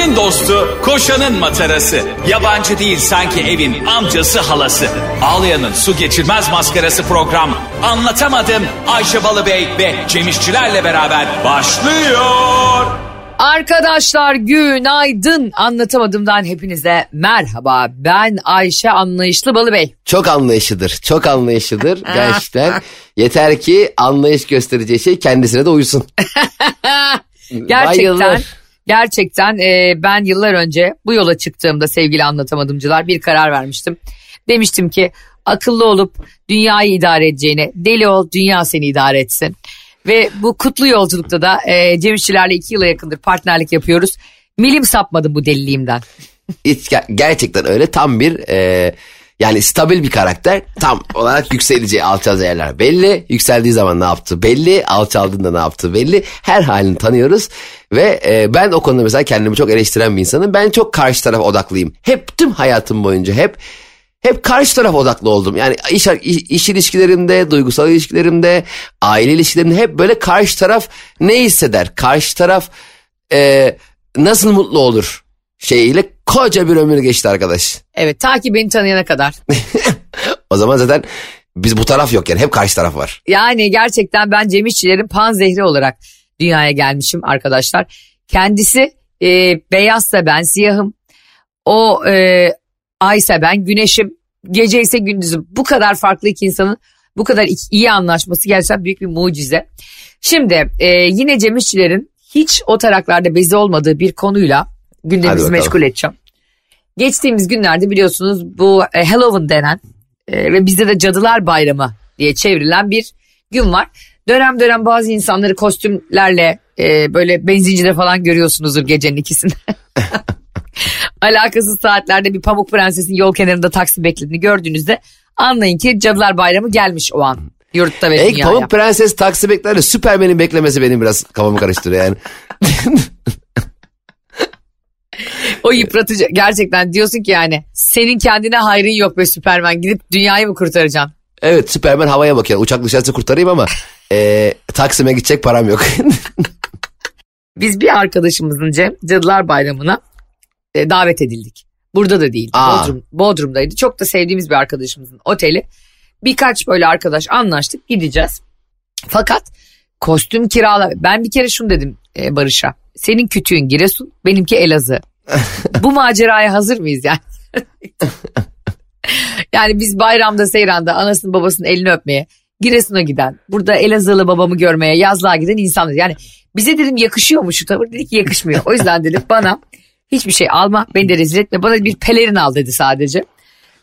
Ayşe'nin dostu, koşanın matarası. Yabancı değil sanki evin amcası halası. Ağlayan'ın su geçirmez maskarası program. Anlatamadım Ayşe Balıbey ve Cemişçilerle beraber başlıyor. Arkadaşlar günaydın. Anlatamadığımdan hepinize merhaba. Ben Ayşe Anlayışlı Balıbey. Çok anlayışlıdır. Çok anlayışlıdır gerçekten. Yeter ki anlayış göstereceği şey kendisine de uysun. Gerçekten Bayılır. Gerçekten e, ben yıllar önce bu yola çıktığımda sevgili anlatamadımcılar bir karar vermiştim. Demiştim ki akıllı olup dünyayı idare edeceğine deli ol dünya seni idare etsin. Ve bu kutlu yolculukta da e, Cem İşçilerle iki yıla yakındır partnerlik yapıyoruz. Milim sapmadım bu deliliğimden. Hiç ger- gerçekten öyle tam bir e, yani stabil bir karakter. Tam olarak yükseleceği alçalacağı yerler belli. Yükseldiği zaman ne yaptı belli. Alçaldığında ne yaptı belli. Her halini tanıyoruz. Ve e, ben o konuda mesela kendimi çok eleştiren bir insanım. Ben çok karşı taraf odaklıyım. Hep tüm hayatım boyunca hep hep karşı taraf odaklı oldum. Yani iş, iş, iş ilişkilerimde, duygusal ilişkilerimde, aile ilişkilerimde hep böyle karşı taraf ne hisseder? Karşı taraf e, nasıl mutlu olur şeyiyle koca bir ömür geçti arkadaş. Evet ta ki beni tanıyana kadar. O zaman zaten biz bu taraf yok yani hep karşı taraf var. Yani gerçekten ben Cem İşçilerin pan zehri olarak dünyaya gelmişim arkadaşlar. Kendisi e, beyazsa ben siyahım. O e, aysa ben güneşim. Gece ise gündüzüm. Bu kadar farklı iki insanın bu kadar iyi anlaşması gerçekten büyük bir mucize. Şimdi e, yine Cem İşçilerin hiç o taraklarda bezi olmadığı bir konuyla gündemimizi meşgul edeceğim. Geçtiğimiz günlerde biliyorsunuz bu e, Halloween denen e, ve bizde de Cadılar Bayramı diye çevrilen bir gün var. Dönem dönem bazı insanları kostümlerle e, böyle benzincide falan görüyorsunuzdur gecenin ikisinde. Alakasız saatlerde bir Pamuk Prenses'in yol kenarında taksi beklediğini gördüğünüzde anlayın ki Cadılar Bayramı gelmiş o an yurtta ve Ey dünyaya. Pamuk Prenses taksi beklerle Süpermen'in beklemesi benim biraz kafamı karıştırıyor yani. O yıpratıcı gerçekten diyorsun ki yani senin kendine hayrın yok be Süpermen gidip dünyayı mı kurtaracaksın? evet Süpermen havaya bakıyor. Uçak düşerse kurtarayım ama e, Taksim'e gidecek param yok. Biz bir arkadaşımızın Cem Cadılar Bayramı'na e, davet edildik. Burada da değil. Aa. Bodrum, Bodrum'daydı. Çok da sevdiğimiz bir arkadaşımızın oteli. Birkaç böyle arkadaş anlaştık gideceğiz. Fakat kostüm kirala. Ben bir kere şunu dedim e, Barış'a. Senin kütüğün Giresun, benimki Elazığ. Bu maceraya hazır mıyız yani? yani biz bayramda seyranda anasının babasının elini öpmeye, Giresun'a giden, burada Elazığlı babamı görmeye, yazlığa giden insanlar. Yani bize dedim yakışıyor mu şu tavır? Dedi ki yakışmıyor. O yüzden dedim bana hiçbir şey alma, beni de rezil etme. Bana bir pelerin al dedi sadece.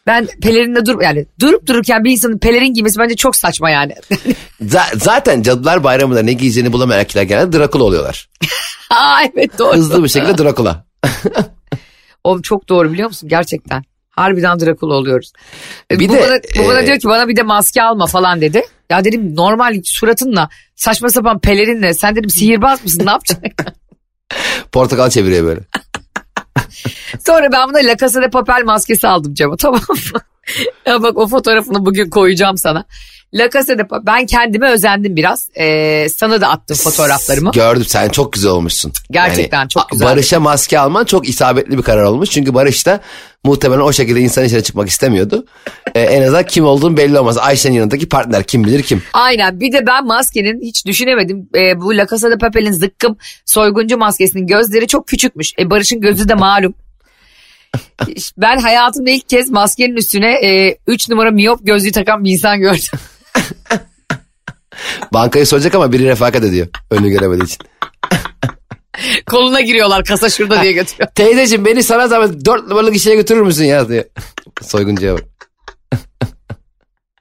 Ben pelerinle dur yani durup dururken bir insanın pelerin giymesi bence çok saçma yani. Z- zaten Cadılar Bayramı'nda ne giyeceğini bulamayan erkekler genelde Drakula oluyorlar. Aa evet doğru. Hızlı bir şekilde Drakula. O çok doğru biliyor musun gerçekten. Harbiden Drakula oluyoruz. E, Bir bu de, bana, bu bana e, diyor ki bana bir de maske alma falan dedi. Ya dedim normal suratınla saçma sapan pelerinle sen dedim sihirbaz mısın ne yapacaksın? Portakal çeviriyor böyle. Sonra ben buna La Casa de Papel maskesi aldım Cem'e tamam mı? ya bak o fotoğrafını bugün koyacağım sana. La Casa de Papel ben kendime özendim biraz. Ee, sana da attım fotoğraflarımı. Gördüm sen çok güzel olmuşsun. Gerçekten çok a- güzel. Barış'a maske alman çok isabetli bir karar olmuş. Çünkü Barış da muhtemelen o şekilde insan içine çıkmak istemiyordu. Ee, en azından kim olduğun belli olmaz. Ayşe'nin yanındaki partner kim bilir kim. Aynen bir de ben maskenin hiç düşünemedim. Ee, bu La Casa de Papel'in zıkkım soyguncu maskesinin gözleri çok küçükmüş. E, Barış'ın gözü de malum. ben hayatımda ilk kez maskenin üstüne 3 numara miyop gözlüğü takan bir insan gördüm. Bankayı soracak ama biri refakat ediyor. Önünü göremediği için. Koluna giriyorlar kasa şurada diye götürüyor. Teyzeciğim beni sana zahmet dört numaralı kişiye götürür müsün ya diye. Soyguncuya bak.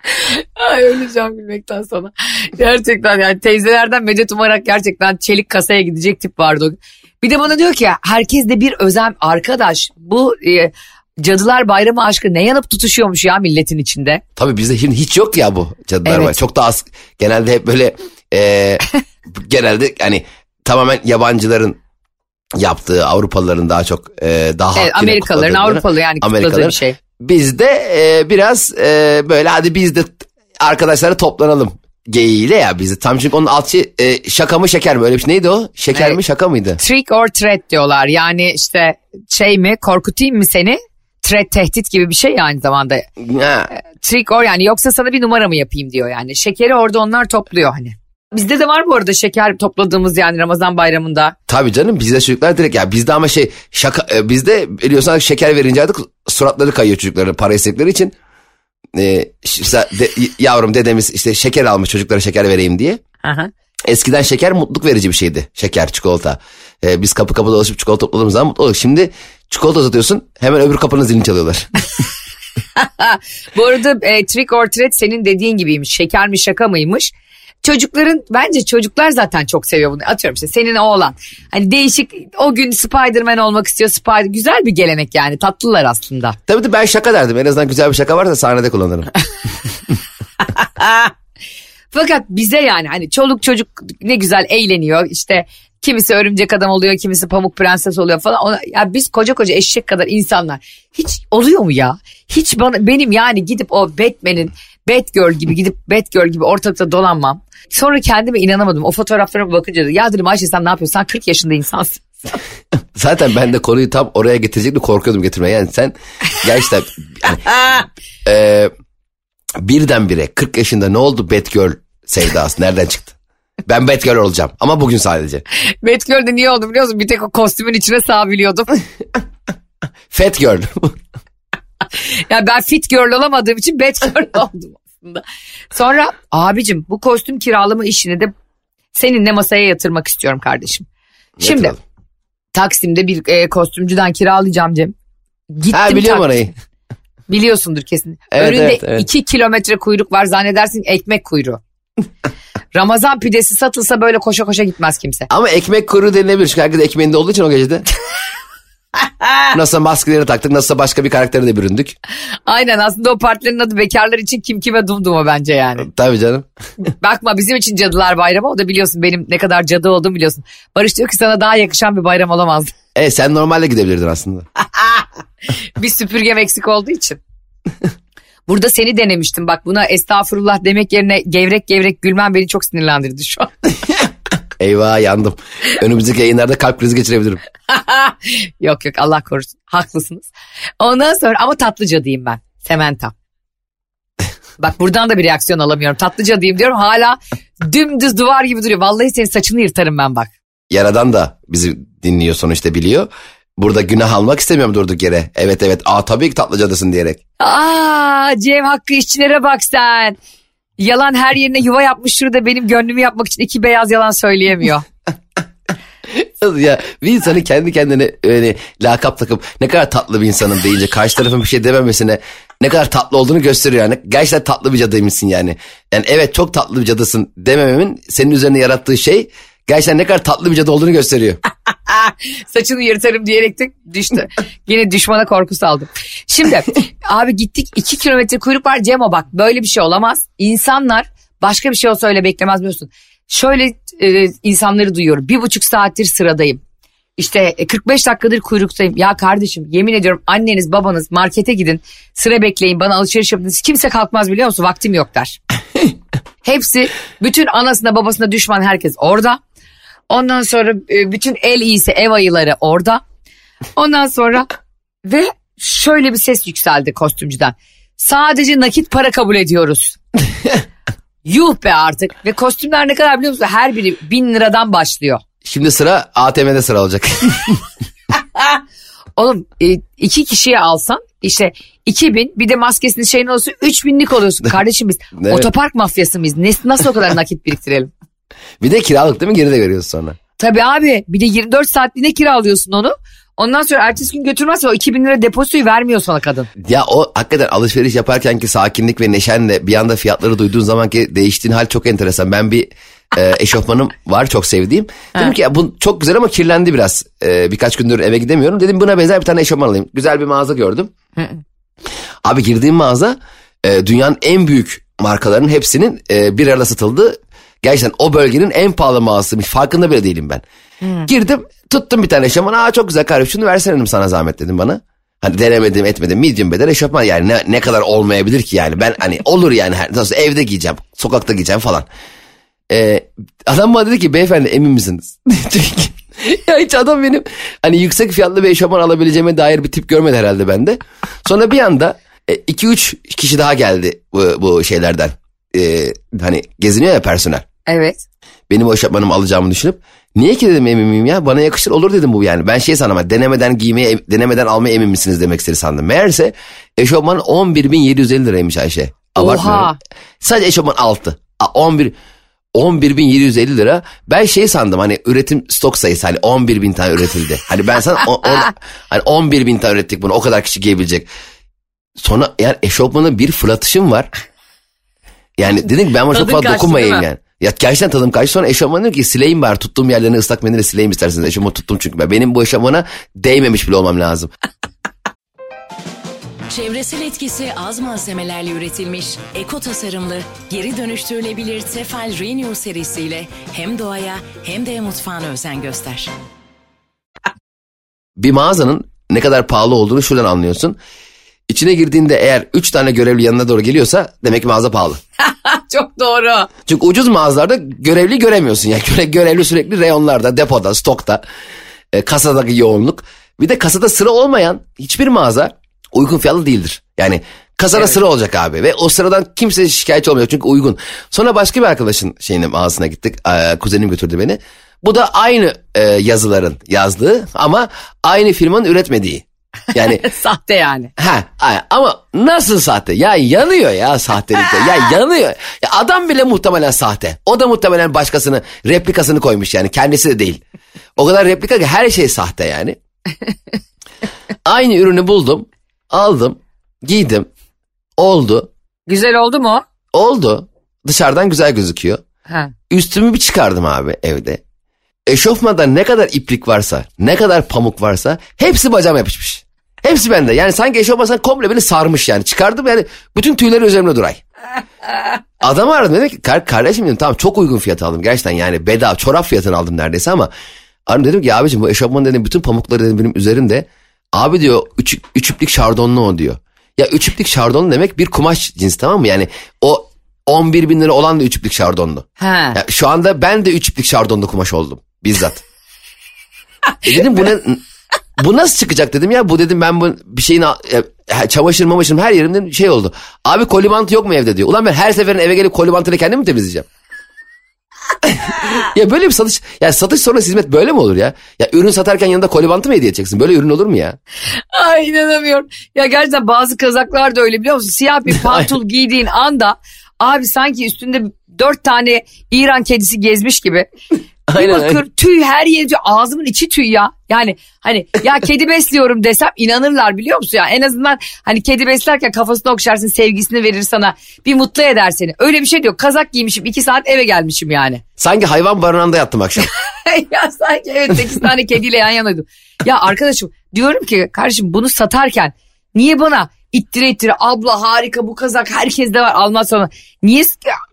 Ay öleceğim gülmekten sana. Gerçekten yani teyzelerden medet umarak gerçekten çelik kasaya gidecek tip vardı. Bir de bana diyor ki herkes de bir özlem arkadaş bu e, Cadılar Bayramı aşkı ne yanıp tutuşuyormuş ya milletin içinde. Tabii bizde şimdi hiç yok ya bu cadılar Evet. var. Çok da az. Genelde hep böyle e, genelde hani tamamen yabancıların yaptığı Avrupalıların daha çok e, daha Evet, Amerikalıların Avrupalı yani Amerikalıların. bir şey. Bizde e, biraz e, böyle hadi biz de arkadaşlara toplanalım geyiğiyle ya bizi. Tam çünkü onun altı e, şaka mı şeker mi öyle bir şey neydi o? Şeker Evet. mi şaka mıydı? Trick or threat diyorlar. Yani işte şey mi korkutayım mı seni? Threat tehdit gibi bir şey ya aynı zamanda. Ha. Trick or yani yoksa sana bir numara mı yapayım diyor yani. Şekeri orada onlar topluyor hani. Bizde de var bu arada şeker topladığımız yani Ramazan bayramında. Tabii canım bizde çocuklar direkt ya bizde ama şey şaka e, bizde biliyorsun şeker verince artık suratları kayıyor çocukların para istedikleri için. E, işte de- yavrum dedemiz işte şeker almış çocuklara şeker vereyim diye. Aha. Eskiden şeker mutluluk verici bir şeydi. Şeker, çikolata. Ee, biz kapı kapı dolaşıp çikolata topladığımız zaman mutlu olduk. Şimdi çikolata uzatıyorsun hemen öbür kapının zilini çalıyorlar. Bu arada e, trick or treat senin dediğin gibiymiş. Şeker mi şaka mıymış? Çocukların bence çocuklar zaten çok seviyor bunu. Atıyorum işte senin oğlan. Hani değişik o gün Spider-Man olmak istiyor. Spider güzel bir gelenek yani. Tatlılar aslında. Tabii de ben şaka derdim. En azından güzel bir şaka varsa sahnede kullanırım. Fakat bize yani hani çoluk çocuk ne güzel eğleniyor. İşte kimisi örümcek adam oluyor, kimisi pamuk prenses oluyor falan. Ona, ya biz koca koca eşek kadar insanlar. Hiç oluyor mu ya? Hiç bana benim yani gidip o Batman'in Batgirl gibi gidip Batgirl gibi ortalıkta dolanmam. Sonra kendime inanamadım. O fotoğraflara bakınca da, ya dedim Ayşe sen ne yapıyorsun? Sen 40 yaşında insansın. Zaten ben de konuyu tam oraya getirecektim korkuyordum getirmeye. Yani sen gerçekten yani, e, birdenbire 40 yaşında ne oldu Batgirl sevdası nereden çıktı? Ben Batgirl olacağım ama bugün sadece. Batgirl'de niye oldu biliyor musun? Bir tek o kostümün içine sığabiliyordum. Fat Girl. Ya ben fit girl olamadığım için bad girl oldum aslında. Sonra abicim bu kostüm kiralama işini de seninle masaya yatırmak istiyorum kardeşim. Şimdi Yatıralım. Taksim'de bir e, kostümcüden kiralayacağım Cem. Gittim ha biliyorum Tak- orayı. Biliyorsundur kesin. Evet, Önünde evet, evet. iki kilometre kuyruk var zannedersin ekmek kuyruğu. Ramazan pidesi satılsa böyle koşa koşa gitmez kimse. Ama ekmek kuyruğu denilebilir çünkü herkes ekmeğinde olduğu için o gecede. nasıl maskeleri taktık nasıl başka bir karaktere de büründük. Aynen aslında o partilerin adı bekarlar için kim kime dumduma bence yani. Tabii canım. Bakma bizim için cadılar bayramı o da biliyorsun benim ne kadar cadı olduğumu biliyorsun. Barış diyor ki sana daha yakışan bir bayram olamazdı. E sen normalde gidebilirdin aslında. bir süpürgem eksik olduğu için. Burada seni denemiştim bak buna estağfurullah demek yerine gevrek gevrek gülmem beni çok sinirlendirdi şu an. Eyvah yandım. Önümüzdeki yayınlarda kalp krizi geçirebilirim. yok yok Allah korusun haklısınız. Ondan sonra ama tatlıca diyeyim ben Sementa. Bak buradan da bir reaksiyon alamıyorum. Tatlıca diyeyim diyorum hala dümdüz duvar gibi duruyor. Vallahi senin saçını yırtarım ben bak. Yaradan da bizi dinliyor sonuçta biliyor. Burada günah almak istemiyorum durduk yere. Evet evet aa tabii ki tatlı cadısın diyerek. Aa Cem Hakkı işçilere bak sen. Yalan her yerine yuva yapmış şurada benim gönlümü yapmak için iki beyaz yalan söyleyemiyor. ya bir insanın kendi kendine öyle lakap takıp ne kadar tatlı bir insanım deyince karşı tarafın bir şey dememesine ne kadar tatlı olduğunu gösteriyor yani. Gerçekten tatlı bir cadıymışsın yani. Yani evet çok tatlı bir cadısın demememin senin üzerine yarattığı şey gerçekten ne kadar tatlı bir cadı olduğunu gösteriyor. Saçını yırtarım diyerek de düştü. Yine düşmana korku saldım. Şimdi abi gittik iki kilometre kuyruk var Cemo bak böyle bir şey olamaz. İnsanlar başka bir şey olsa öyle beklemez biliyorsun. Şöyle e, insanları duyuyorum. Bir buçuk saattir sıradayım. İşte e, 45 dakikadır kuyruktayım. Ya kardeşim yemin ediyorum anneniz babanız markete gidin sıra bekleyin bana alışveriş yapın. Kimse kalkmaz biliyor musun vaktim yok der. Hepsi bütün anasına babasına düşman herkes orada. Ondan sonra e, bütün el iyisi ev ayıları orada. Ondan sonra ve şöyle bir ses yükseldi kostümcüden. Sadece nakit para kabul ediyoruz. Yuh be artık. Ve kostümler ne kadar biliyor musun? Her biri bin liradan başlıyor. Şimdi sıra ATM'de sıra olacak. Oğlum e, iki kişiye alsan işte 2000 bir de maskesinin şeyin olsun 3000'lik oluyorsun. Kardeşim biz Evet. otopark mafyası mıyız? Nasıl o kadar nakit biriktirelim? Bir de kiralık değil mi geri de veriyorsun sonra. Tabii abi bir de 24 saatliğine kiralıyorsun onu. Ondan sonra ertesi gün götürmezse o 2000 lira depozitoyu vermiyor sana kadın. Ya o hakikaten alışveriş yaparken ki sakinlik ve neşenle bir anda fiyatları duyduğun zaman ki değiştiğin hal çok enteresan. Ben bir e, eşofmanım var çok sevdiğim. Dedim ki ya bu çok güzel ama kirlendi biraz. E, birkaç gündür eve gidemiyorum. Dedim buna benzer bir tane eşofman alayım. Güzel bir mağaza gördüm. Abi girdiğim mağaza e, dünyanın en büyük markaların hepsinin e, bir arada satıldığı gerçekten o bölgenin en pahalı mağazasıymış. Farkında bile değilim ben. Girdim tuttum bir tane eşofman. Aa çok güzel kardeşim şunu versene dedim sana zahmet dedim bana. Hani denemedim etmedim medium beden eşofman yani ne, ne kadar olmayabilir ki yani ben hani olur yani her, nasıl evde giyeceğim sokakta giyeceğim falan. Ee, adam bana dedi ki beyefendi emin misiniz? Çünkü ya hiç adam benim hani yüksek fiyatlı bir eşofman alabileceğime dair bir tip görmedi herhalde bende. Sonra bir anda 2-3 e, kişi daha geldi bu, bu şeylerden. Ee, hani geziniyor ya personel. Evet. Benim o eşofmanımı alacağımı düşünüp niye ki dedim emin miyim ya bana yakışır olur dedim bu yani. Ben şey sandım denemeden giymeye denemeden almaya emin misiniz demek istedi sandım. Meğerse eşofman 11.750 liraymış Ayşe. Oha. Sadece eşofman altı. 11 11.750 lira. Ben şey sandım hani üretim stok sayısı hani 11 bin tane üretildi. Hani ben sana on, on, hani 11 bin tane ürettik bunu o kadar kişi giyebilecek. Sonra eğer eşofmanın bir fırlatışım var. Yani dedim ki ben buna çok fazla dokunmayayım yani. Ya gerçekten tadım kaçtı. Sonra eşofman dedim ki sileyim bari tuttuğum yerlerini ıslak mendille sileyim isterseniz. Eşofmanı tuttum çünkü ben. Benim bu eşofmana değmemiş bile olmam lazım. Çevresel etkisi az malzemelerle üretilmiş, eko tasarımlı, geri dönüştürülebilir Tefal Renew serisiyle hem doğaya hem de mutfağına özen göster. Bir mağazanın ne kadar pahalı olduğunu şuradan anlıyorsun. İçine girdiğinde eğer 3 tane görevli yanına doğru geliyorsa demek ki mağaza pahalı. Çok doğru. Çünkü ucuz mağazalarda görevli göremiyorsun. Yani göre, görevli sürekli reyonlarda, depoda, stokta, e, kasadaki yoğunluk. Bir de kasada sıra olmayan hiçbir mağaza uygun fiyatlı değildir. Yani kasada evet. sıra olacak abi ve o sıradan kimse şikayetçi olmuyor çünkü uygun. Sonra başka bir arkadaşın şeyine mağazasına gittik. E, kuzenim götürdü beni. Bu da aynı e, yazıların yazdığı ama aynı firmanın üretmediği. Yani sahte yani. Ha, ama nasıl sahte? Ya yanıyor ya sahtelikte. ya yanıyor. Ya adam bile muhtemelen sahte. O da muhtemelen başkasını replikasını koymuş yani kendisi de değil. O kadar replika ki her şey sahte yani. Aynı ürünü buldum. Aldım. Giydim. Oldu. Güzel oldu mu? Oldu. Dışarıdan güzel gözüküyor. Ha. Üstümü bir çıkardım abi evde. Eşofmanda ne kadar iplik varsa, ne kadar pamuk varsa hepsi bacağıma yapışmış. Hepsi bende. Yani sanki eşofman komple beni sarmış yani. Çıkardım yani bütün tüyleri üzerimde duray. Adam aradım dedi ki Kar kardeşim dedim tamam çok uygun fiyat aldım gerçekten yani bedava çorap fiyatını aldım neredeyse ama aradım dedim ki abicim bu eşofman dedim bütün pamukları dedim benim üzerimde. Abi diyor üç, üç iplik şardonlu o diyor. Ya üç iplik şardonlu demek bir kumaş cins tamam mı? Yani o 11 bin lira olan da üç iplik şardonlu. Ha. Ya şu anda ben de üç iplik şardonlu kumaş oldum bizzat. e dedim bu ne bu nasıl çıkacak dedim ya bu dedim ben bu bir şeyin çamaşır mamaşırım her yerimden şey oldu. Abi kolibant yok mu evde diyor. Ulan ben her seferin eve gelip kolibantını kendim mi temizleyeceğim? ya böyle bir satış ya satış sonrası hizmet böyle mi olur ya? Ya ürün satarken yanında kolibantı mı hediye edeceksin? Böyle ürün olur mu ya? Ay inanamıyorum. Ya gerçekten bazı kazaklar da öyle biliyor musun? Siyah bir pantul giydiğin anda abi sanki üstünde dört tane İran kedisi gezmiş gibi. Aynen, bir aynen. tüy her yeri ağzımın içi tüy ya. Yani hani ya kedi besliyorum desem inanırlar biliyor musun ya. En azından hani kedi beslerken kafasını okşarsın sevgisini verir sana bir mutlu eder seni. Öyle bir şey diyor kazak giymişim iki saat eve gelmişim yani. Sanki hayvan barınağında yattım akşam. ya sanki evet sekiz tane kediyle yan yanaydım. Ya arkadaşım diyorum ki kardeşim bunu satarken niye bana ittire ittire abla harika bu kazak herkes de var almaz sonra. Niye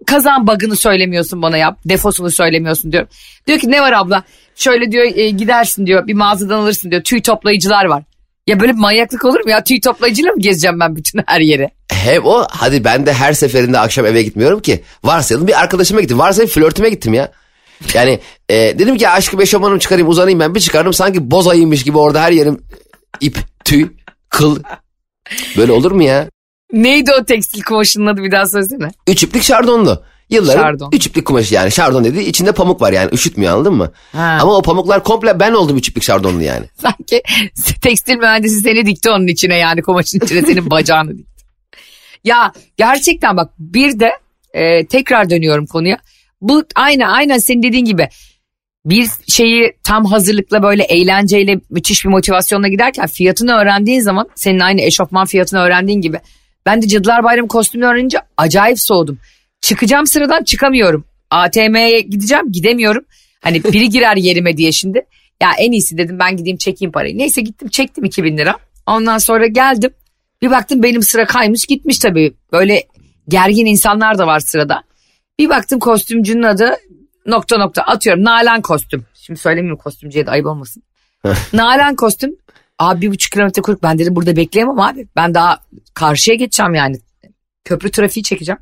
kazan bug'ını söylemiyorsun bana yap defosunu söylemiyorsun diyorum. Diyor ki ne var abla şöyle diyor e, gidersin diyor bir mağazadan alırsın diyor tüy toplayıcılar var. Ya böyle bir manyaklık olur mu ya tüy toplayıcıyla mı gezeceğim ben bütün her yeri? Hem o hadi ben de her seferinde akşam eve gitmiyorum ki. Varsayalım bir arkadaşıma gittim varsayalım flörtüme gittim ya. Yani e, dedim ki aşkı beşamanım çıkarayım uzanayım ben bir çıkardım sanki boz ayıymış gibi orada her yerim ip, tüy, kıl Böyle olur mu ya? Neydi o tekstil kumaşının adı bir daha söylesene. Üç iplik şardonlu. Yılların Şardon. üç iplik kumaşı yani şardon dedi içinde pamuk var yani üşütmüyor anladın mı? Ha. Ama o pamuklar komple ben oldum üç iplik şardonlu yani. Sanki tekstil mühendisi seni dikti onun içine yani kumaşın içine senin bacağını dikti. Ya gerçekten bak bir de e, tekrar dönüyorum konuya. Bu aynı aynen senin dediğin gibi bir şeyi tam hazırlıkla böyle eğlenceyle müthiş bir motivasyonla giderken fiyatını öğrendiğin zaman senin aynı eşofman fiyatını öğrendiğin gibi ben de Cadılar Bayramı kostümünü öğrenince acayip soğudum. Çıkacağım sıradan çıkamıyorum. ATM'ye gideceğim gidemiyorum. Hani biri girer yerime diye şimdi. Ya en iyisi dedim ben gideyim çekeyim parayı. Neyse gittim çektim 2000 lira. Ondan sonra geldim. Bir baktım benim sıra kaymış gitmiş tabii. Böyle gergin insanlar da var sırada. Bir baktım kostümcünün adı nokta nokta atıyorum Nalan kostüm. Şimdi söylemeyeyim kostümcüye de ayıp olmasın. Nalan kostüm Abi bir buçuk kilometre kuyruk ben dedim burada bekleyemem abi. Ben daha karşıya geçeceğim yani. Köprü trafiği çekeceğim.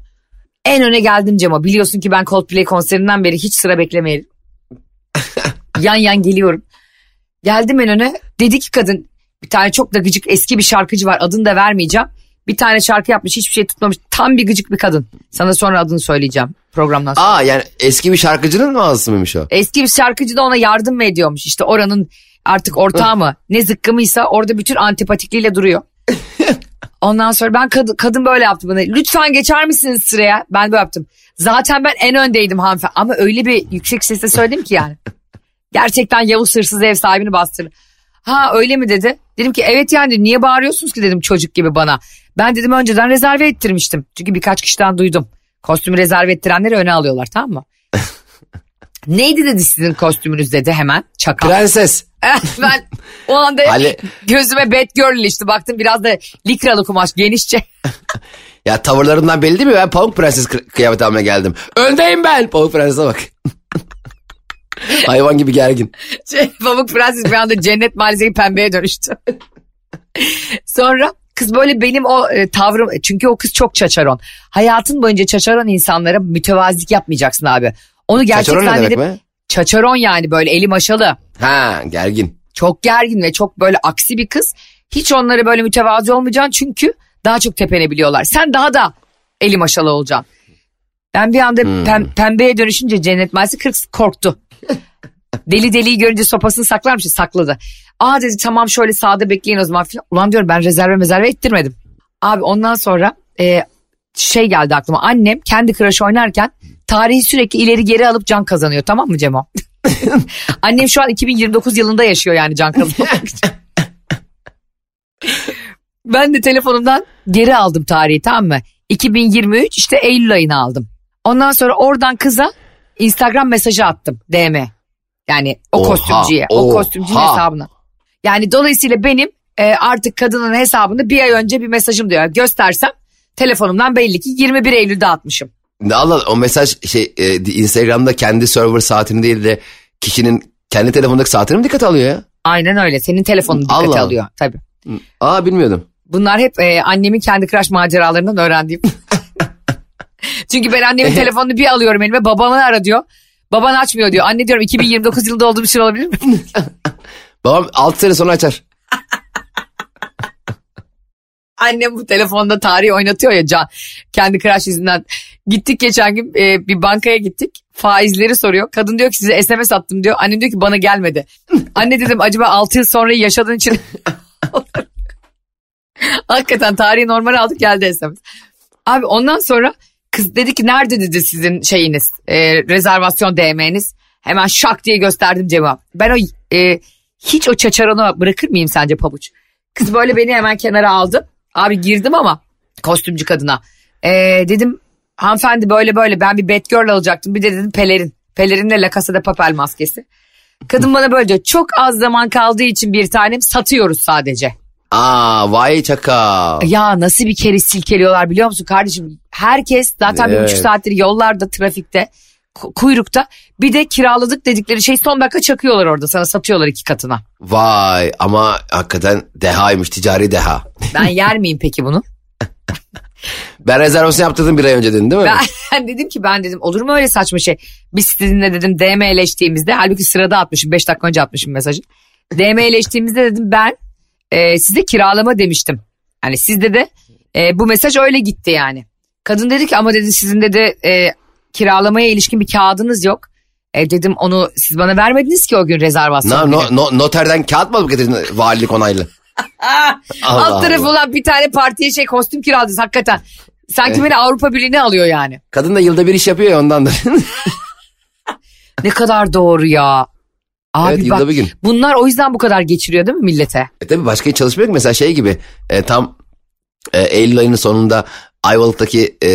En öne geldim Cema. Biliyorsun ki ben Coldplay konserinden beri hiç sıra beklemeyelim. yan yan geliyorum. Geldim en öne. Dedi ki kadın bir tane çok da gıcık eski bir şarkıcı var adını da vermeyeceğim. Bir tane şarkı yapmış hiçbir şey tutmamış. Tam bir gıcık bir kadın. Sana sonra adını söyleyeceğim programdan sonra. Aa yani eski bir şarkıcının mağazası mıymış o? Eski bir şarkıcı da ona yardım mı ediyormuş? İşte oranın artık ortağı mı ne zıkkımıysa orada bütün antipatikliğiyle duruyor. Ondan sonra ben kadın, kadın böyle yaptı bana. Lütfen geçer misiniz sıraya? Ben böyle yaptım. Zaten ben en öndeydim hanımefendi. Ama öyle bir yüksek sesle söyledim ki yani. Gerçekten Yavuz hırsız ev sahibini bastırdı. Ha öyle mi dedi. Dedim ki evet yani niye bağırıyorsunuz ki dedim çocuk gibi bana. Ben dedim önceden rezerve ettirmiştim. Çünkü birkaç kişiden duydum. Kostümü rezerve ettirenleri öne alıyorlar tamam mı? Neydi dedi sizin kostümünüz dedi hemen çakal. Prenses. ben o anda Ali- gözüme Batgirl işte baktım biraz da likralı kumaş genişçe. Ya tavırlarından belli değil mi? Ben Pamuk Prenses kı- kıyafet almaya geldim. Öndeyim ben. Pamuk Prenses'e bak. Hayvan gibi gergin. Şey, Pamuk Prenses bir anda cennet mahallesi pembeye dönüştü. Sonra kız böyle benim o e, tavrım çünkü o kız çok çaçaron. Hayatın boyunca çaçaron insanlara mütevazilik yapmayacaksın abi. Onu gerçek Çaçaron ne demek zannedip be? çaçaron yani böyle eli maşalı. Ha gergin. Çok gergin ve çok böyle aksi bir kız. Hiç onlara böyle mütevazi olmayacaksın çünkü daha çok tepenebiliyorlar. Sen daha da eli maşalı olacaksın. Ben bir anda pem- pembeye dönüşünce Cennet Mahallesi kız korktu. Deli deliyi görünce sopasını saklarmış sakladı. Aa dedi tamam şöyle sağda bekleyin o zaman filan. Ulan diyorum ben rezerve mezerve ettirmedim. Abi ondan sonra e, şey geldi aklıma. Annem kendi crush oynarken tarihi sürekli ileri geri alıp can kazanıyor tamam mı Cemo? Annem şu an 2029 yılında yaşıyor yani can kazanmak için. Ben de telefonumdan geri aldım tarihi tamam mı? 2023 işte Eylül ayını aldım. Ondan sonra oradan kıza Instagram mesajı attım DM. Yani o Oha, kostümcüye. O oha. kostümcünün hesabına. Yani dolayısıyla benim e, artık kadının hesabını bir ay önce bir mesajım diyor. Göstersem telefonumdan belli ki 21 Eylül'de atmışım. Allah o mesaj şey e, Instagram'da kendi server saatini değil de kişinin kendi telefonundaki saatini mi dikkat alıyor ya? Aynen öyle. Senin telefonun dikkate Allah. alıyor tabii. Aa bilmiyordum. Bunlar hep e, annemin kendi crush maceralarından öğrendiğim. Çünkü ben annemin telefonunu bir alıyorum elime babamı ara diyor. Baban açmıyor diyor. Anne diyorum 2029 yılında olduğum için olabilir mi? Babam 6 sene sonra açar. Annem bu telefonda tarihi oynatıyor ya can. Kendi crush yüzünden. Gittik geçen gün e, bir bankaya gittik. Faizleri soruyor. Kadın diyor ki size SMS attım diyor. Annem diyor ki bana gelmedi. Anne dedim acaba 6 yıl sonra yaşadığın için... Hakikaten tarihi normal aldık geldi SMS. Abi ondan sonra kız dedi ki nerede dedi sizin şeyiniz e, rezervasyon DM'niz. Hemen şak diye gösterdim cevap. Ben o e, hiç o çaçaronu bırakır mıyım sence pabuç? Kız böyle beni hemen kenara aldı. Abi girdim ama kostümcü kadına. E, dedim hanımefendi böyle böyle ben bir Batgirl alacaktım. Bir de dedim pelerin. Pelerinle La Casa de Papel maskesi. Kadın bana böyle diyor çok az zaman kaldığı için bir tanem satıyoruz sadece. Aa vay çakal. Ya nasıl bir kere silkeliyorlar biliyor musun kardeşim? Herkes zaten bir Evet. buçuk saattir yollarda, trafikte, kuyrukta. Bir de kiraladık dedikleri şey son dakika çakıyorlar orada. Sana satıyorlar iki katına. Vay ama hakikaten dehaymış ticari deha. Ben yer miyim peki bunu? Ben rezervasyon yaptırdım bir ay önce dedin değil mi? Ben dedim ki ben dedim olur mu öyle saçma şey? Biz sizinle dedim DM'leştiğimizde halbuki sırada atmışım 5 dakika önce atmışım mesajı. DM'leştiğimizde dedim ben e, size kiralama demiştim. Hani sizde de e, bu mesaj öyle gitti yani. Kadın dedi ki ama dedi sizin dedi e, kiralamaya ilişkin bir kağıdınız yok. E, dedim onu siz bana vermediniz ki o gün rezervasyon. No, no, no, noterden kağıt mı getirdin valilik onaylı? Allah Alt tarafı olan bir tane partiye şey kostüm kiraladınız hakikaten. Sanki beni Avrupa Birliği'ne alıyor yani. Kadın da yılda bir iş yapıyor ya ondandır. Ne kadar doğru ya. Abi Evet, bak bir gün. bunlar o yüzden bu kadar geçiriyor değil mi millete? e tabi başka çalışmıyor ki mesela şey gibi e, tam e, Eylül ayının sonunda Ayvalık'taki e,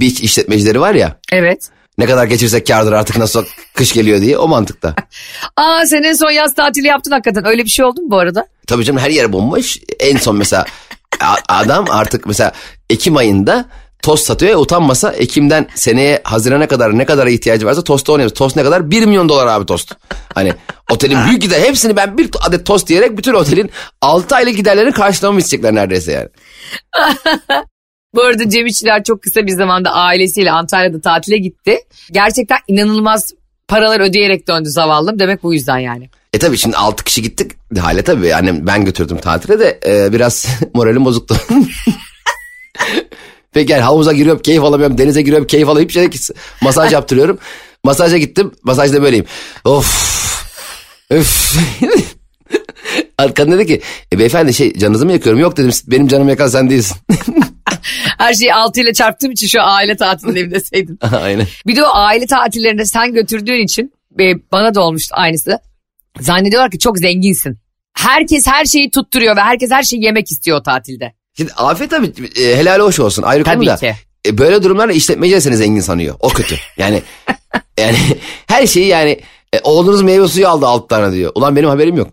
beach işletmecileri var ya Evet. ne kadar geçirsek kardır artık nasıl kış geliyor diye o mantıkta. Aa senin son yaz tatili yaptın hakikaten. Öyle bir şey oldu mu bu arada? Tabii canım her yer bomboş. En son mesela adam artık mesela Ekim ayında tost satıyor ya utanmasa Ekim'den seneye Haziran'a kadar ne kadar ihtiyacı varsa tosta oynuyoruz. Tost ne kadar? 1 milyon dolar abi tost. Hani otelin büyük gider hepsini ben bir adet tost diyerek bütün otelin 6 aylık giderlerini karşılamamı isteyecekler neredeyse yani. Bu arada Cem İşçiler çok kısa bir zamanda ailesiyle Antalya'da tatile gitti. Gerçekten inanılmaz paralar ödeyerek döndü zavallım. Demek bu yüzden yani. E tabii şimdi 6 kişi gittik. Hale tabii annem ben götürdüm tatile de e, biraz moralim bozuktu. Peki yani havuza giriyorum keyif alamıyorum. Denize giriyorum keyif. Hiçbir şey masaj yaptırıyorum. Masaja gittim. Masajda böyleyim. Of. Öf. Kadın dedi ki e, beyefendi şey canınızı mı yakıyorum? Yok dedim benim canımı yakan sen değilsin. Her şeyi 6 ile çarptığım için şu aile tatilinde deseydin. Aynen. Bir de o aile tatillerinde sen götürdüğün için e, bana da olmuştu aynısı. Zannediyorlar ki çok zenginsin. Herkes her şeyi tutturuyor ve herkes her şeyi yemek istiyor o tatilde. Şimdi afet tabii e, helal hoş olsun ayrı Tabii konu da. ki. E, böyle durumlarda işletmeci seni zengin sanıyor. O kötü. Yani yani her şeyi yani e, oğlunuz meyve suyu aldı alt tane diyor. Ulan benim haberim yok.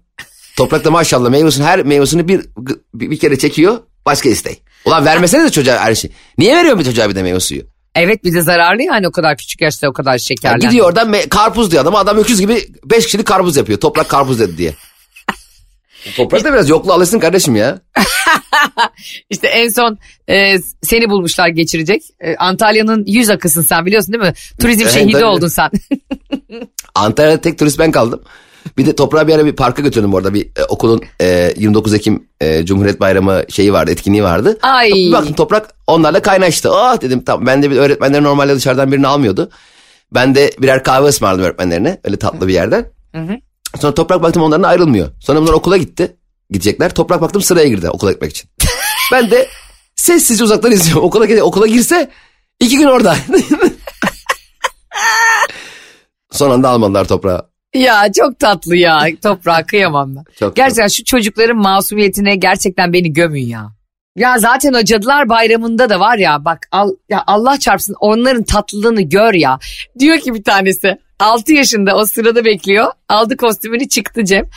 Toprakta maşallah meyvesini her meyvesini bir, bir, bir kere çekiyor başka istey. Ulan vermesene de çocuğa her şey. Niye veriyor bir çocuğa bir de meyve suyu? Evet bir de zararlı yani o kadar küçük yaşta o kadar şekerler. gidiyor oradan me- karpuz diyor adam. Adam öküz gibi beş kişilik karpuz yapıyor. Toprak karpuz dedi diye. Toprak da biraz yoklu alışsın kardeşim ya. İşte en son e, seni bulmuşlar geçirecek. E, Antalya'nın yüz akısın sen biliyorsun değil mi? Turizm şehidi oldun sen. Antalya'da tek turist ben kaldım. Bir de toprağı bir ara bir parka götürdüm orada bir e, okulun e, 29 Ekim e, Cumhuriyet Bayramı şeyi vardı etkinliği vardı. Ay. Bir baktım toprak onlarla kaynaştı. Oh dedim tamam ben de bir öğretmenler normalde dışarıdan birini almıyordu. Ben de birer kahve ısmarladım öğretmenlerine öyle tatlı bir yerden. Sonra toprak baktım onlardan ayrılmıyor. Sonra bunlar okula gitti. Gidecekler. Toprak baktım sıraya girdi okula gitmek için. ben de sessizce uzaktan izliyorum. Okula, okula girse iki gün orada. Son anda almadılar toprağı. Ya çok tatlı ya. Toprağa kıyamam ben. Çok gerçekten şu çocukların masumiyetine gerçekten beni gömün ya. Ya zaten o Cadılar Bayramı'nda da var ya bak al, ya Allah çarpsın onların tatlılığını gör ya. Diyor ki bir tanesi 6 yaşında o sırada bekliyor. Aldı kostümünü çıktı Cem.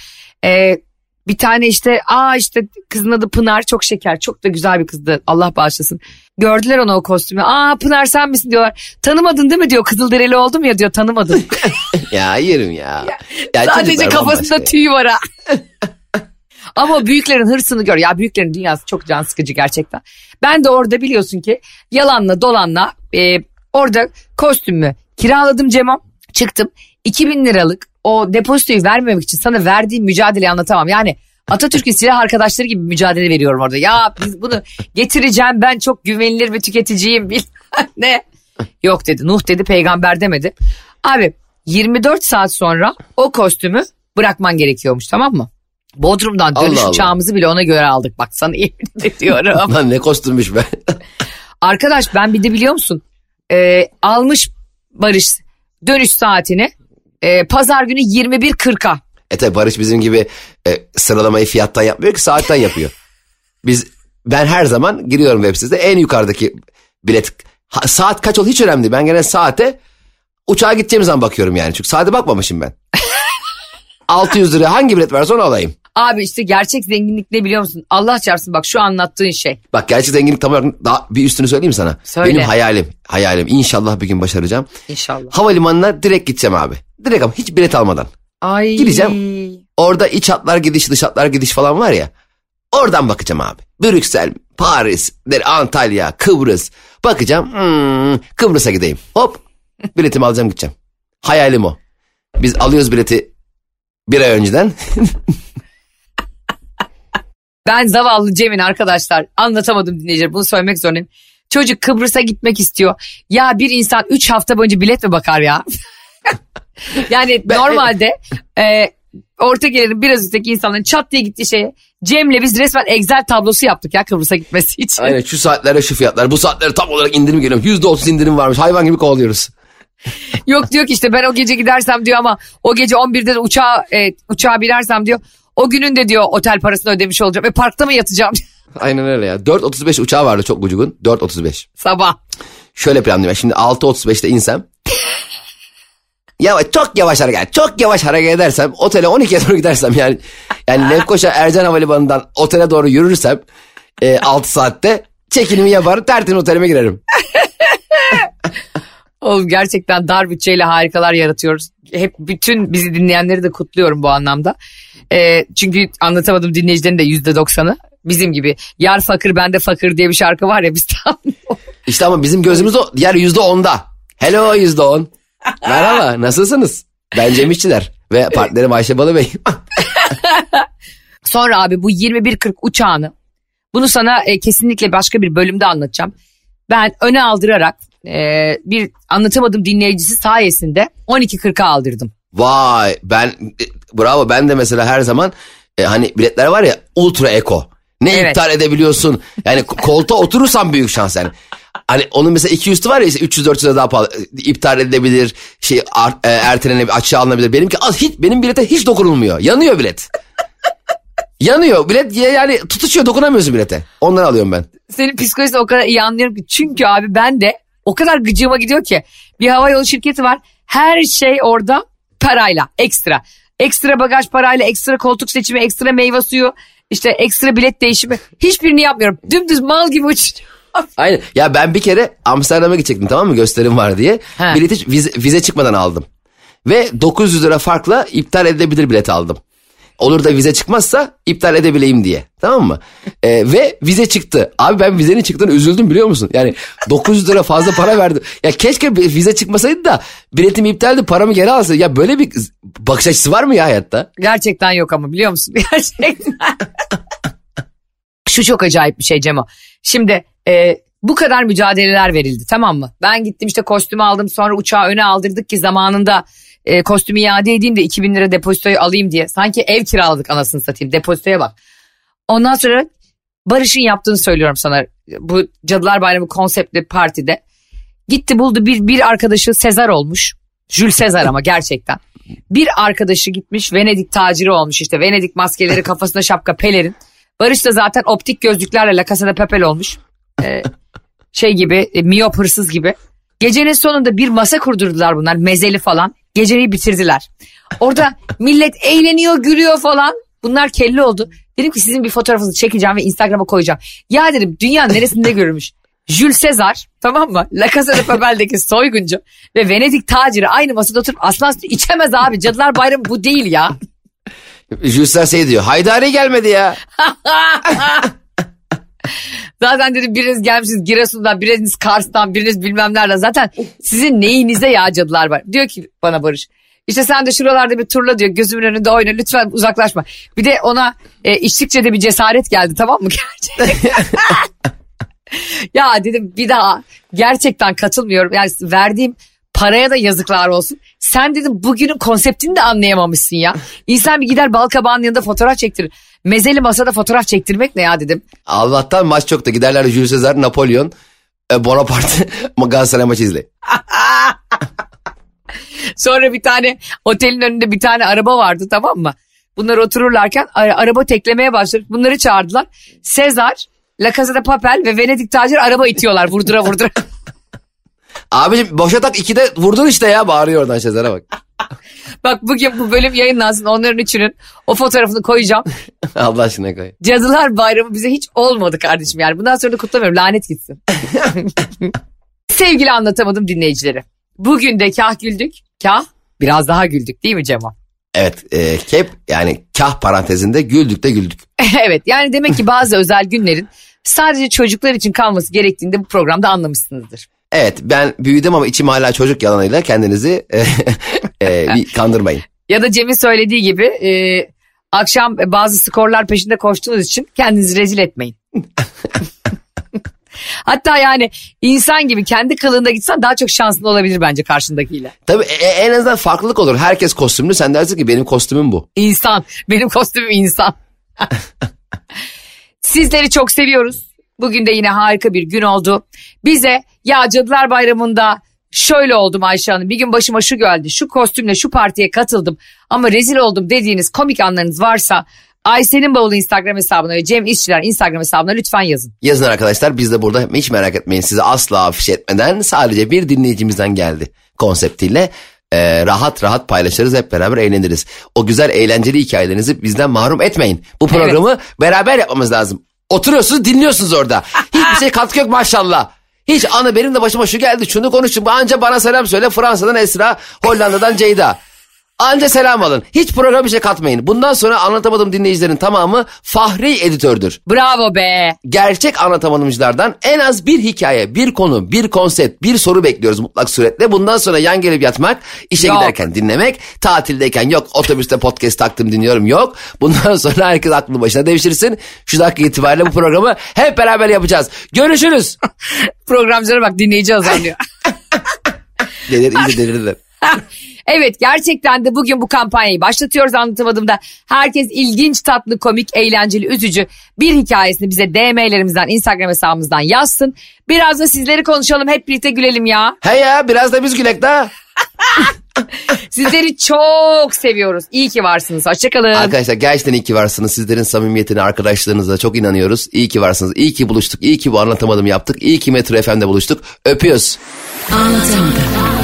Ee, bir tane işte aa işte kızın adı Pınar çok şeker çok da güzel bir kızdı Allah bağışlasın. Gördüler onu o kostümü. Aa Pınar sen misin diyorlar. Tanımadın değil mi diyor Kızılderili oldum ya diyor tanımadım. Ya yerim ya. ya Sadece çocuklar kafasında bambaşka. tüy var ha. Ama büyüklerin hırsını gör. Ya büyüklerin dünyası çok can sıkıcı gerçekten. Ben de orada biliyorsun ki yalanla dolanla e, orada kostümü kiraladım Cemam. Çıktım 2000 liralık o depozitoyu vermemek için sana verdiğim mücadeleyi anlatamam. Yani Atatürk'ün silah arkadaşları gibi mücadele veriyorum orada. Ya biz bunu getireceğim ben çok güvenilir bir tüketiciyim bilmem ne. Yok dedi Nuh dedi peygamber demedi. Abi 24 saat sonra o kostümü bırakman gerekiyormuş tamam mı? Bodrum'dan dönüş Allah Allah. uçağımızı bile ona göre aldık. Bak sana yemin ediyorum. Lan ne kostümmüş be. Arkadaş ben bir de biliyor musun? Ee, almış Barış dönüş saatini e, pazar günü 21.40'a. e tabi Barış bizim gibi e, sıralamayı fiyattan yapmıyor ki saatten yapıyor. Biz ben her zaman giriyorum web sitesinde en yukarıdaki bilet ha, saat kaç ol hiç önemli değil. Ben gene saate uçağa gideceğim zaman bakıyorum yani. Çünkü saate bakmamışım ben. 600 lira hangi bilet varsa onu alayım. Abi işte gerçek zenginlik ne biliyor musun? Allah çarpsın bak şu anlattığın şey. Bak gerçek zenginlik tam olarak daha bir üstünü söyleyeyim sana. Söyle. Benim hayalim, hayalim inşallah bir gün başaracağım. İnşallah. Havalimanına direkt gideceğim abi. Direkt ama hiç bilet almadan. Ay. Gideceğim. Orada iç hatlar gidiş dış hatlar gidiş falan var ya. Oradan bakacağım abi. Brüksel, Paris, Antalya, Kıbrıs. Bakacağım. hmm, Kıbrıs'a gideyim. Hop. Biletimi alacağım gideceğim. Hayalim o. Biz alıyoruz bileti bir ay önceden. Ben zavallı Cem'in arkadaşlar anlatamadım dinleyiciler bunu söylemek zorundayım. Çocuk Kıbrıs'a gitmek istiyor. Ya bir insan 3 hafta boyunca bilet mi bakar ya? yani normalde e, orta gelirin biraz üstteki insanların çat diye gittiği şeye Cem'le biz resmen Excel tablosu yaptık ya Kıbrıs'a gitmesi için. Aynen şu saatlere şu fiyatlar. Bu saatlere tam olarak indirim geliyor. Yüzde otuz indirim varmış. Hayvan gibi kovalıyoruz. Yok diyor ki işte ben o gece gidersem diyor ama o gece 11'de de uçağa, e, uçağa binersem diyor. O günün de diyor otel parasını ödemiş olacağım. E parkta mı yatacağım Aynen öyle ya. 4.35 uçağı vardı çok ucugun. 4.35. sabah? Şöyle planlıyorum. ben. Şimdi 6.35'te insem. Yavaş, çok yavaş hareket. Çok yavaş hareket edersem otele 12'ye doğru gidersem yani yani Lefkoşa Ercan Havalimanı'ndan otele doğru yürürsem e, 6 saatte Çekinimi yapar tertemiz otelime girerim. Oğlum gerçekten dar bütçeyle harikalar yaratıyoruz. Hep bütün bizi dinleyenleri de kutluyorum bu anlamda. Ee, çünkü anlatamadım dinleyicilerin de yüzde doksanı bizim gibi. Yar fakir bende fakir diye bir şarkı var ya biz tam İşte ama bizim gözümüz o diğer yüzde onda. Hello yüzde on. Merhaba nasılsınız? Ben Cem İşçiler ve partnerim Ayşe Balıbey. Sonra abi bu 21.40 uçağını bunu sana e, kesinlikle başka bir bölümde anlatacağım. Ben öne aldırarak e, bir anlatamadım dinleyicisi sayesinde 12.40'a aldırdım. Vay ben bravo ben de mesela her zaman e, hani biletler var ya ultra eko. Ne Evet. iptal edebiliyorsun. Yani ko- koltuğa oturursan büyük şans yani. Hani onun mesela 200'lü var ya işte 300-400 lira daha pahalı. E, iptal edilebilir. Şey ar- e, ertelenebilir, açığa alınabilir. Benimki az hiç benim bilete hiç dokunulmuyor. Yanıyor bilet. Yanıyor bilet ya- yani tutuşuyor dokunamıyorsun bilete. Onları alıyorum ben. Senin psikolojisini o kadar iyi anlıyorum ki. Çünkü abi ben de o kadar gıcığıma gidiyor ki. Bir havayolu şirketi var. Her şey orada parayla ekstra. Ekstra bagaj parayla, ekstra koltuk seçimi, ekstra meyve suyu, işte ekstra bilet değişimi. Hiçbirini yapmıyorum. Dümdüz mal gibi uçacağım. Aynen. Ya ben bir kere Amsterdam'a gidecektim tamam mı gösterim var diye. He. Bileti vize, vize çıkmadan aldım. Ve 900 lira farkla iptal edebilir bilet aldım. Olur da vize çıkmazsa iptal edebileyim diye. Tamam mı? Ee, ve vize çıktı. Abi ben vizenin çıktığını üzüldüm biliyor musun? Yani 900 lira fazla para verdim. Ya keşke vize çıkmasaydı da biletim iptaldi paramı geri alsaydı. Ya böyle bir bakış açısı var mı ya hayatta? Gerçekten yok ama biliyor musun? Gerçekten. Şu çok acayip bir şey Cemo. Şimdi e, bu kadar mücadeleler verildi tamam mı? Ben gittim işte kostümü aldım sonra uçağı öne aldırdık ki zamanında e, kostümü iade edeyim de 2000 lira depozitoyu alayım diye. Sanki ev kiraladık anasını satayım depozitoya bak. Ondan sonra Barış'ın yaptığını söylüyorum sana. Bu Cadılar Bayramı konseptli partide. Gitti buldu bir, bir arkadaşı Sezar olmuş. Jules Sezar ama gerçekten. Bir arkadaşı gitmiş Venedik taciri olmuş işte. Venedik maskeleri kafasına şapka pelerin. Barış da zaten optik gözlüklerle La Casa de Papel olmuş. Ee, şey gibi e, miyop hırsız gibi. Gecenin sonunda bir masa kurdurdular bunlar mezeli falan. Geceyi bitirdiler. Orada millet eğleniyor gülüyor falan. Bunlar kelli oldu. Dedim ki sizin bir fotoğrafınızı çekeceğim ve Instagram'a koyacağım. Ya dedim dünyanın neresinde görülmüş. Jules Sezar tamam mı? La Casa de Papel'deki soyguncu ve Venedik taciri aynı masada oturup aslan içemez abi. Cadılar Bayramı bu değil ya. Julesler şey diyor. Haydari gelmedi ya. Zaten dedim biriniz gelmişsiniz Giresun'dan, biriniz Kars'tan, biriniz bilmem nereden. Zaten sizin neyinize ya cadılar var. Diyor ki bana Barış. İşte sen de şuralarda bir turla diyor gözümün önünde oyna lütfen uzaklaşma. Bir de ona e, içtikçe de bir cesaret geldi tamam mı gerçekten? ya dedim bir daha gerçekten katılmıyorum. Yani verdiğim paraya da yazıklar olsun. Sen dedim bugünün konseptini de anlayamamışsın ya. İnsan bir gider balkabağın yanında fotoğraf çektirir. Mezeli masada fotoğraf çektirmek ne ya dedim. Allah'tan maç çok da giderler Jules Caesar, Napolyon, e, Bonaparte Galatasaray maçı izle. Sonra bir tane otelin önünde bir tane araba vardı tamam mı? Bunlar otururlarken ara- araba teklemeye başladık. Bunları çağırdılar. Sezar, La Casa de Papel ve Venedik tacir araba itiyorlar vurdura vurdura. Abicim boşa tak ikide vurdun işte ya bağırıyor oradan Sezar'a bak. Bak bugün bu bölüm yayınlansın onların üçünün o fotoğrafını koyacağım. Allah aşkına koy. Cadılar bayramı bize hiç olmadı kardeşim yani. Bundan sonra da kutlamıyorum lanet gitsin. Sevgili anlatamadım dinleyicileri. Bugün de kah güldük kah biraz daha güldük değil mi Cemo? Evet e, kep yani kah parantezinde güldük de güldük. evet yani demek ki bazı özel günlerin sadece çocuklar için kalması gerektiğini de bu programda anlamışsınızdır. Evet ben büyüdüm ama içim hala çocuk yalanıyla kendinizi e, e, bir kandırmayın. Ya da Cem'in söylediği gibi e, akşam bazı skorlar peşinde koştuğunuz için kendinizi rezil etmeyin. Hatta yani insan gibi kendi kılığında gitsen daha çok şanslı olabilir bence karşındakiyle. Tabii e, en azından farklılık olur. Herkes kostümlü sen dersin ki benim kostümüm bu. İnsan. Benim kostümüm insan. Sizleri çok seviyoruz. Bugün de yine harika bir gün oldu. Bize ya Cadılar Bayramı'nda şöyle oldum Ayşe Hanım. Bir gün başıma şu geldi. Şu kostümle şu partiye katıldım. Ama rezil oldum dediğiniz komik anlarınız varsa Ayşe'nin bavulu Instagram hesabına ve Cem İşçiler Instagram hesabına lütfen yazın. Yazın arkadaşlar biz de burada hiç merak etmeyin sizi asla afiş etmeden sadece bir dinleyicimizden geldi konseptiyle. e, rahat rahat paylaşırız hep beraber eğleniriz. O güzel eğlenceli hikayelerinizi bizden mahrum etmeyin. Bu programı beraber yapmamız lazım. Oturuyorsunuz dinliyorsunuz orada. Hiçbir şey katkı yok maşallah. Hiç anı benim de başıma şu geldi şunu konuştum. Anca bana selam söyle Fransa'dan Esra, Hollanda'dan Ceyda. Anca selam alın. Hiç programa bir şey katmayın. Bundan sonra anlatamadım dinleyicilerin tamamı fahri editördür. Bravo be. Gerçek anlatamadımcılardan en az bir hikaye, bir konu, bir konsept, bir soru bekliyoruz mutlak suretle. Bundan sonra yan gelip yatmak, işe Yok. giderken dinlemek, tatildeyken yok otobüste podcast taktım dinliyorum yok. Bundan sonra herkes aklı başına devşirsin. Şu dakika itibariyle bu programı hep beraber yapacağız. Görüşürüz. Programcılara bak dinleyici azalıyor. Delir, iyice delirdiler. evet gerçekten de bugün bu kampanyayı başlatıyoruz anlatamadığımda. Herkes ilginç, tatlı, komik, eğlenceli, üzücü bir hikayesini bize DM'lerimizden, Instagram hesabımızdan yazsın. Biraz da sizleri konuşalım, hep birlikte gülelim ya. He ya biraz da biz gülek daha. Sizleri çok seviyoruz. İyi ki varsınız. Hoşçakalın. Arkadaşlar gerçekten iyi ki varsınız. Sizlerin samimiyetine, arkadaşlarınıza çok inanıyoruz. İyi ki varsınız. İyi ki buluştuk. İyi ki bu anlatamadım yaptık. İyi ki Metro FM'de buluştuk. Öpüyoruz. Anlatamadım.